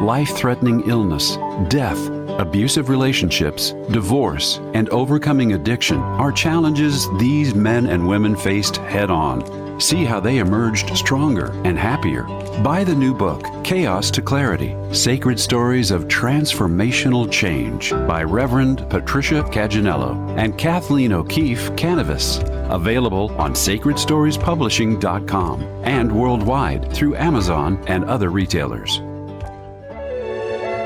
Life threatening illness, death, abusive relationships, divorce, and overcoming addiction are challenges these men and women faced head on. See how they emerged stronger and happier. Buy the new book, Chaos to Clarity Sacred Stories of Transformational Change by Reverend Patricia Caginello and Kathleen O'Keefe Kanavos. Available on sacredstoriespublishing.com and worldwide through Amazon and other retailers.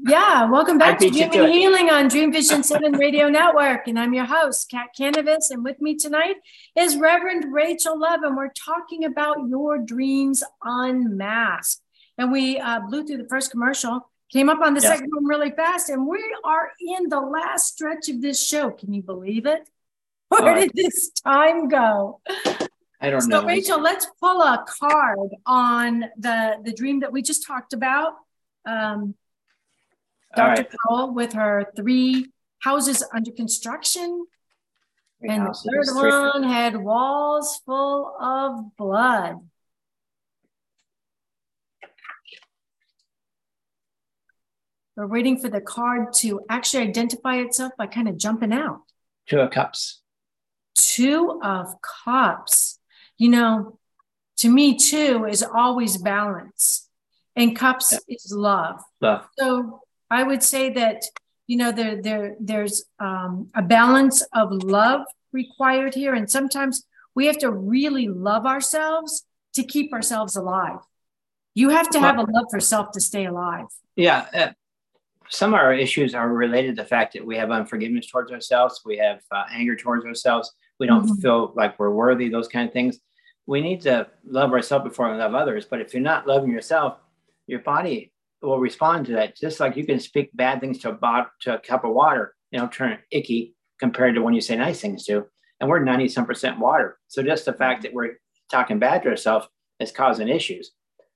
Yeah, welcome back to Dreaming and Healing on Dream Vision 7 Radio Network. And I'm your host, Kat Kanavos. And with me tonight is Reverend Rachel Love. And we're talking about your dreams unmasked. And we uh, blew through the first commercial, came up on the second one really fast. And we are in the last stretch of this show. Can you believe it? (laughs) Where uh, did this time go? I don't so, know. So, Rachel, let's pull a card on the, the dream that we just talked about. Um, Dr. Right. Powell with her three houses under construction. Three and houses, the third one had walls full of blood. We're waiting for the card to actually identify itself by kind of jumping out. Two of cups. Two of cups. You know, to me, two is always balance, and cups yep. is love. Love. So I would say that you know there there there's um, a balance of love required here, and sometimes we have to really love ourselves to keep ourselves alive. You have to have a love for self to stay alive. Yeah. Uh, some of our issues are related to the fact that we have unforgiveness towards ourselves, we have uh, anger towards ourselves, we don't mm-hmm. feel like we're worthy, those kind of things. We need to love ourselves before we love others. But if you're not loving yourself, your body will respond to that. Just like you can speak bad things to a bot to a cup of water, you know, turn icky compared to when you say nice things to. And we're 90 some percent water. So just the fact that we're talking bad to ourselves is causing issues.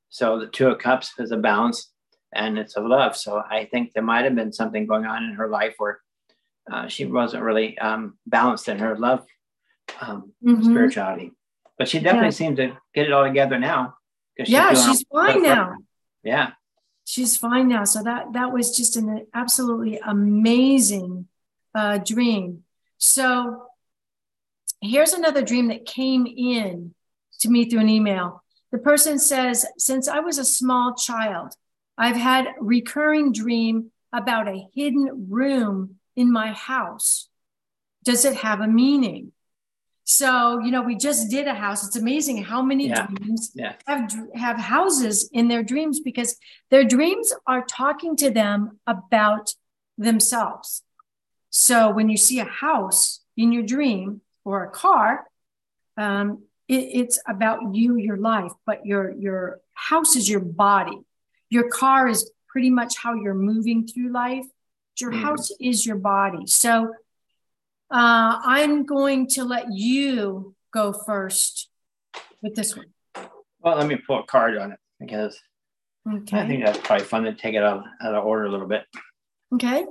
So the two of cups is a balance and it's a love. So I think there might have been something going on in her life where uh, she wasn't really um, balanced in her love um, mm-hmm. spirituality. But she definitely yeah. seemed to get it all together now. yeah, she's fine now. Yeah, she's fine now. So that that was just an absolutely amazing uh, dream. So here's another dream that came in to me through an email. The person says, since I was a small child, I've had recurring dream about a hidden room in my house. Does it have a meaning? So, you know, we just did a house. It's amazing how many yeah. dreams yeah. have have houses in their dreams because their dreams are talking to them about themselves. So, when you see a house in your dream or a car, um, it, it's about you, your life. But your your house is your body. Your car is pretty much how you're moving through life. Your mm. house is your body. So uh, I'm going to let you go first with this one. Well, let me pull a card on it because okay. I think that's probably fun to take it out, out of order a little bit. Okay.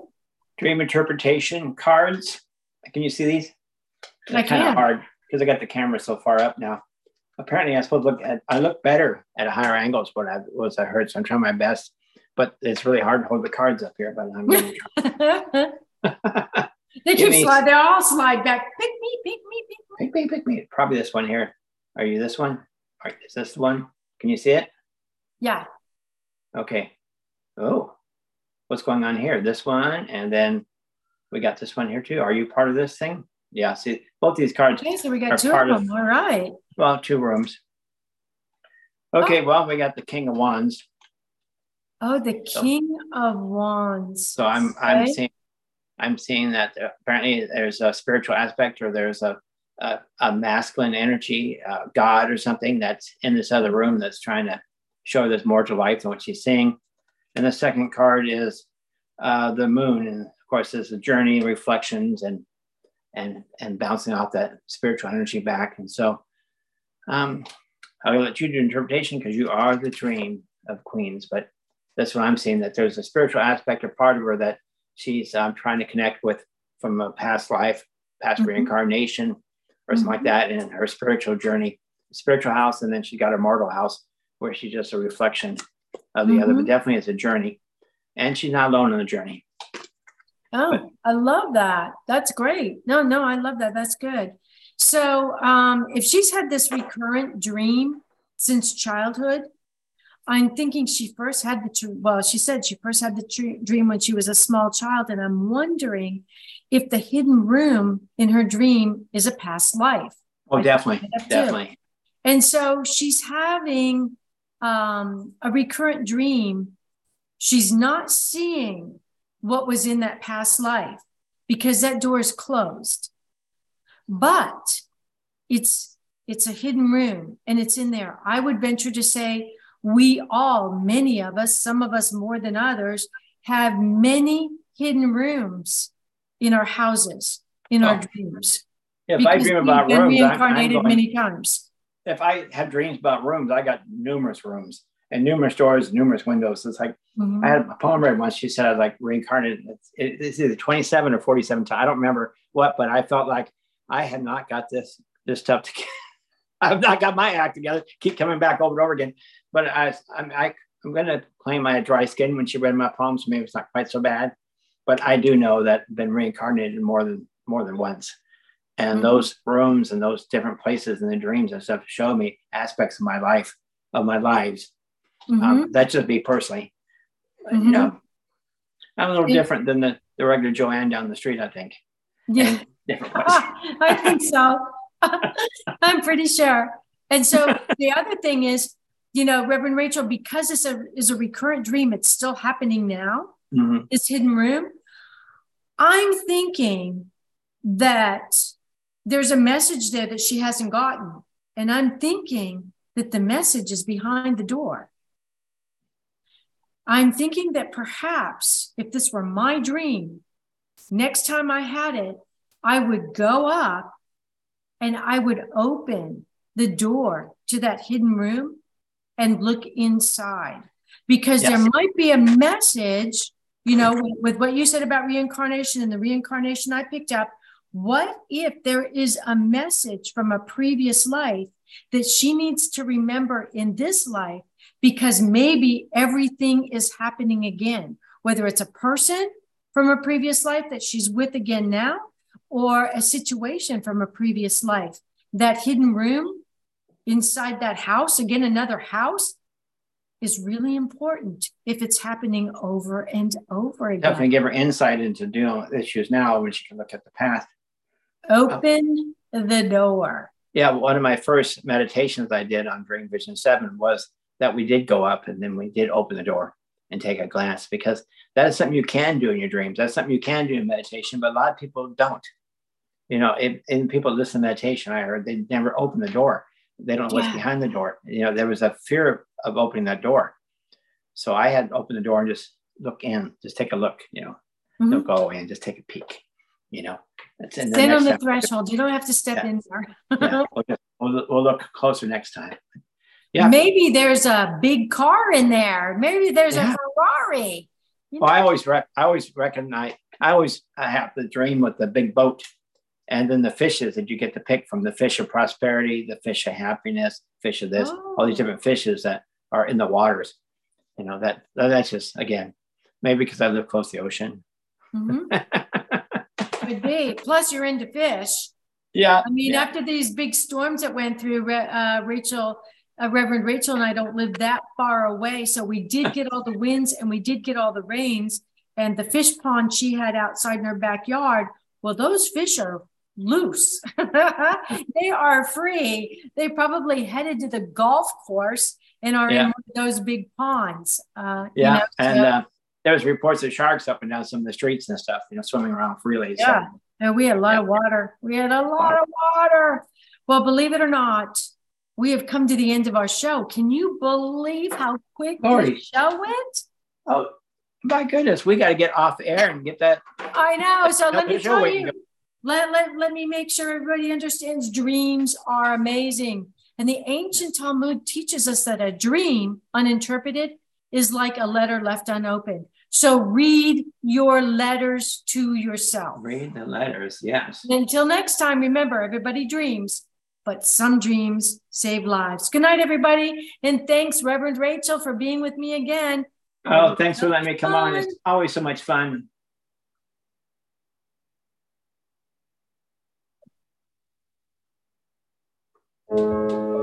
Dream interpretation cards. Can you see these? They're I kind of hard because I got the camera so far up now. Apparently, I'm supposed to look at. I look better at a higher angle. Is what I was I heard. So I'm trying my best, but it's really hard to hold the cards up here. But I'm. (laughs) (laughs) They keep slide. They all slide back. Pick me, pick me, pick me. Pick me, pick me. Probably this one here. Are you this one? All right, is this the one? Can you see it? Yeah. Okay. Oh, what's going on here? This one, and then we got this one here too. Are you part of this thing? Yeah. See, both these cards. Okay, so we got two of them. Of, All right. Well, two rooms. Okay. Oh. Well, we got the King of Wands. Oh, the King so, of Wands. So I'm I'm seeing I'm seeing that apparently there's a spiritual aspect or there's a, a, a masculine energy, uh, God or something that's in this other room that's trying to show there's more to life than what she's seeing. And the second card is uh, the moon. And of course, there's a journey, reflections, and and and bouncing off that spiritual energy back. And so um, I'll let you do interpretation because you are the dream of queens. But that's what I'm seeing that there's a spiritual aspect or part of her that she's um, trying to connect with from a past life, past mm-hmm. reincarnation, or something mm-hmm. like that in her spiritual journey, spiritual house, and then she got her mortal house where she's just a reflection of the mm-hmm. other, but mm-hmm. definitely it's a journey. And she's not alone in the journey. Oh, but, I love that. That's great. No, no, I love that. That's good. So, um, if she's had this recurrent dream since childhood, I'm thinking she first had the well, she said she first had the dream when she was a small child, and I'm wondering if the hidden room in her dream is a past life. Oh, definitely, definitely. And so she's having um, a recurrent dream. She's not seeing what was in that past life because that door is closed. But it's it's a hidden room and it's in there. I would venture to say we all, many of us, some of us more than others, have many hidden rooms in our houses, in oh. our dreams. If I dream about rooms, reincarnated I'm, I'm going, many times. If I have dreams about rooms, I got numerous rooms and numerous doors, numerous windows. It's like mm-hmm. I had a poem read once. She said I was like reincarnated. It's, it's either 27 or 47 times. I don't remember what, but I felt like I had not got this this stuff together. (laughs) I've not got my act together. Keep coming back over and over again. But I, I'm, I, I'm going to claim I had dry skin when she read my poems. Maybe it's not quite so bad, but I do know that I've been reincarnated more than more than once. And mm-hmm. those rooms and those different places and the dreams and stuff show me aspects of my life, of my lives. Um, mm-hmm. Um, that's just me personally. Mm-hmm. You know, I'm a little different than the, the regular Joanne down the street, I think. Yeah. (laughs) (laughs) I think so. (laughs) I'm pretty sure. And so the other thing is, you know, Reverend Rachel, because this is a recurrent dream, it's still happening now, mm-hmm. this hidden room. I'm thinking that there's a message there that she hasn't gotten. And I'm thinking that the message is behind the door. I'm thinking that perhaps if this were my dream, next time I had it, I would go up and I would open the door to that hidden room and look inside because yes. there might be a message, you know, mm-hmm. with, with what you said about reincarnation and the reincarnation I picked up. What if there is a message from a previous life that she needs to remember in this life because maybe everything is happening again, whether it's a person from a previous life that she's with again now or a situation from a previous life. That hidden room inside that house, again, another house, is really important if it's happening over and over again. Definitely give her insight into dealing with issues now when she can look at the past. Open the door. Yeah, one of my first meditations I did on Dream Vision 7 was that we did go up and then we did open the door and take a glance because that is something you can do in your dreams. That's something you can do in meditation, but a lot of people don't. You know, if, and people listen to meditation, I heard they never open the door. They don't know yeah. what's behind the door. You know, there was a fear of opening that door. So I had to open the door and just look in, just take a look, you know, mm-hmm. don't go away and just take a peek, you know. Stand on the threshold. You don't have to step yeah. in there. yeah. (laughs) We'll, just, we'll, we'll look closer next time. Yeah. Maybe there's a big car in there. Maybe there's yeah. a Ferrari. You well, I always rec- I always recognize I always I have the dream with the big boat, and then the fishes that you get to pick from the fish of prosperity, the fish of happiness, fish of this, oh. all these oh. different fishes that are in the waters. You know that that's just again maybe because I live close to the ocean. Mm-hmm. (laughs) Could be. Plus, you're into fish. Yeah. I mean, yeah. after these big storms that went through, uh, Rachel uh, Reverend Rachel and I don't live that far away. So we did get all the winds and we did get all the rains. And the fish pond she had outside in her backyard, well, those fish are loose. (laughs) they are free. They probably headed to the golf course and are yeah. in those big ponds. Uh, yeah. You know, and so, uh, there was reports of sharks up and down some of the streets and stuff, you know, swimming around freely. Yeah. So. And we had a lot yeah. of water. We had a lot of water. Well, believe it or not, we have come to the end of our show. Can you believe how quick Sorry. the show went? Oh, my goodness, we got to get off air and get that. I know. So let me tell you. Let, let, let me make sure everybody understands dreams are amazing. And the ancient Talmud teaches us that a dream, uninterpreted, is like a letter left unopened. So read your letters to yourself. Read the letters, yes. And until next time, remember everybody dreams but some dreams save lives. Good night, everybody. And thanks, Reverend Rachel, for being with me again. Oh, thanks for letting me come on. It's always so much fun.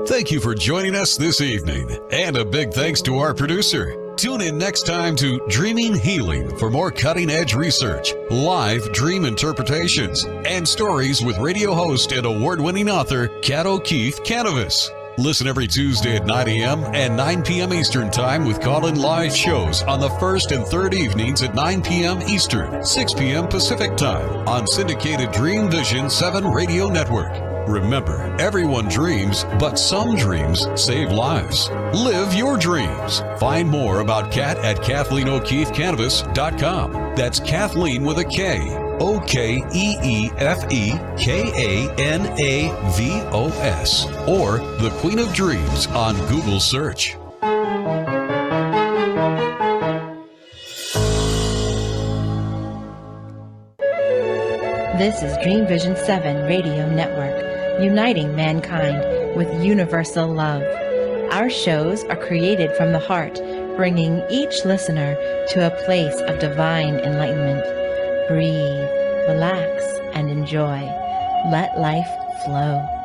Thank you for joining us this evening. And a big thanks to our producer, Tune in next time to Dreaming Healing for more cutting edge research, live dream interpretations, and stories with radio host and award winning author Kat O'Keefe Kanavos. Listen every Tuesday at 9 a.m. and 9 p.m. Eastern Time with call in live shows on the first and third evenings at 9 p.m. Eastern, 6 p.m. Pacific Time on syndicated Dream Vision 7 Radio Network. Remember, everyone dreams, but some dreams save lives. Live your dreams. Find more about Kat at KathleenO'KeefeKanavos.com. That's Kathleen with a K. O K E E F E K A N A V O S. Or The Queen of Dreams on Google search. This is Dream Vision 7 Radio Network uniting mankind with universal love. Our shows are created from the heart, bringing each listener to a place of divine enlightenment. Breathe, relax, and enjoy. Let life flow.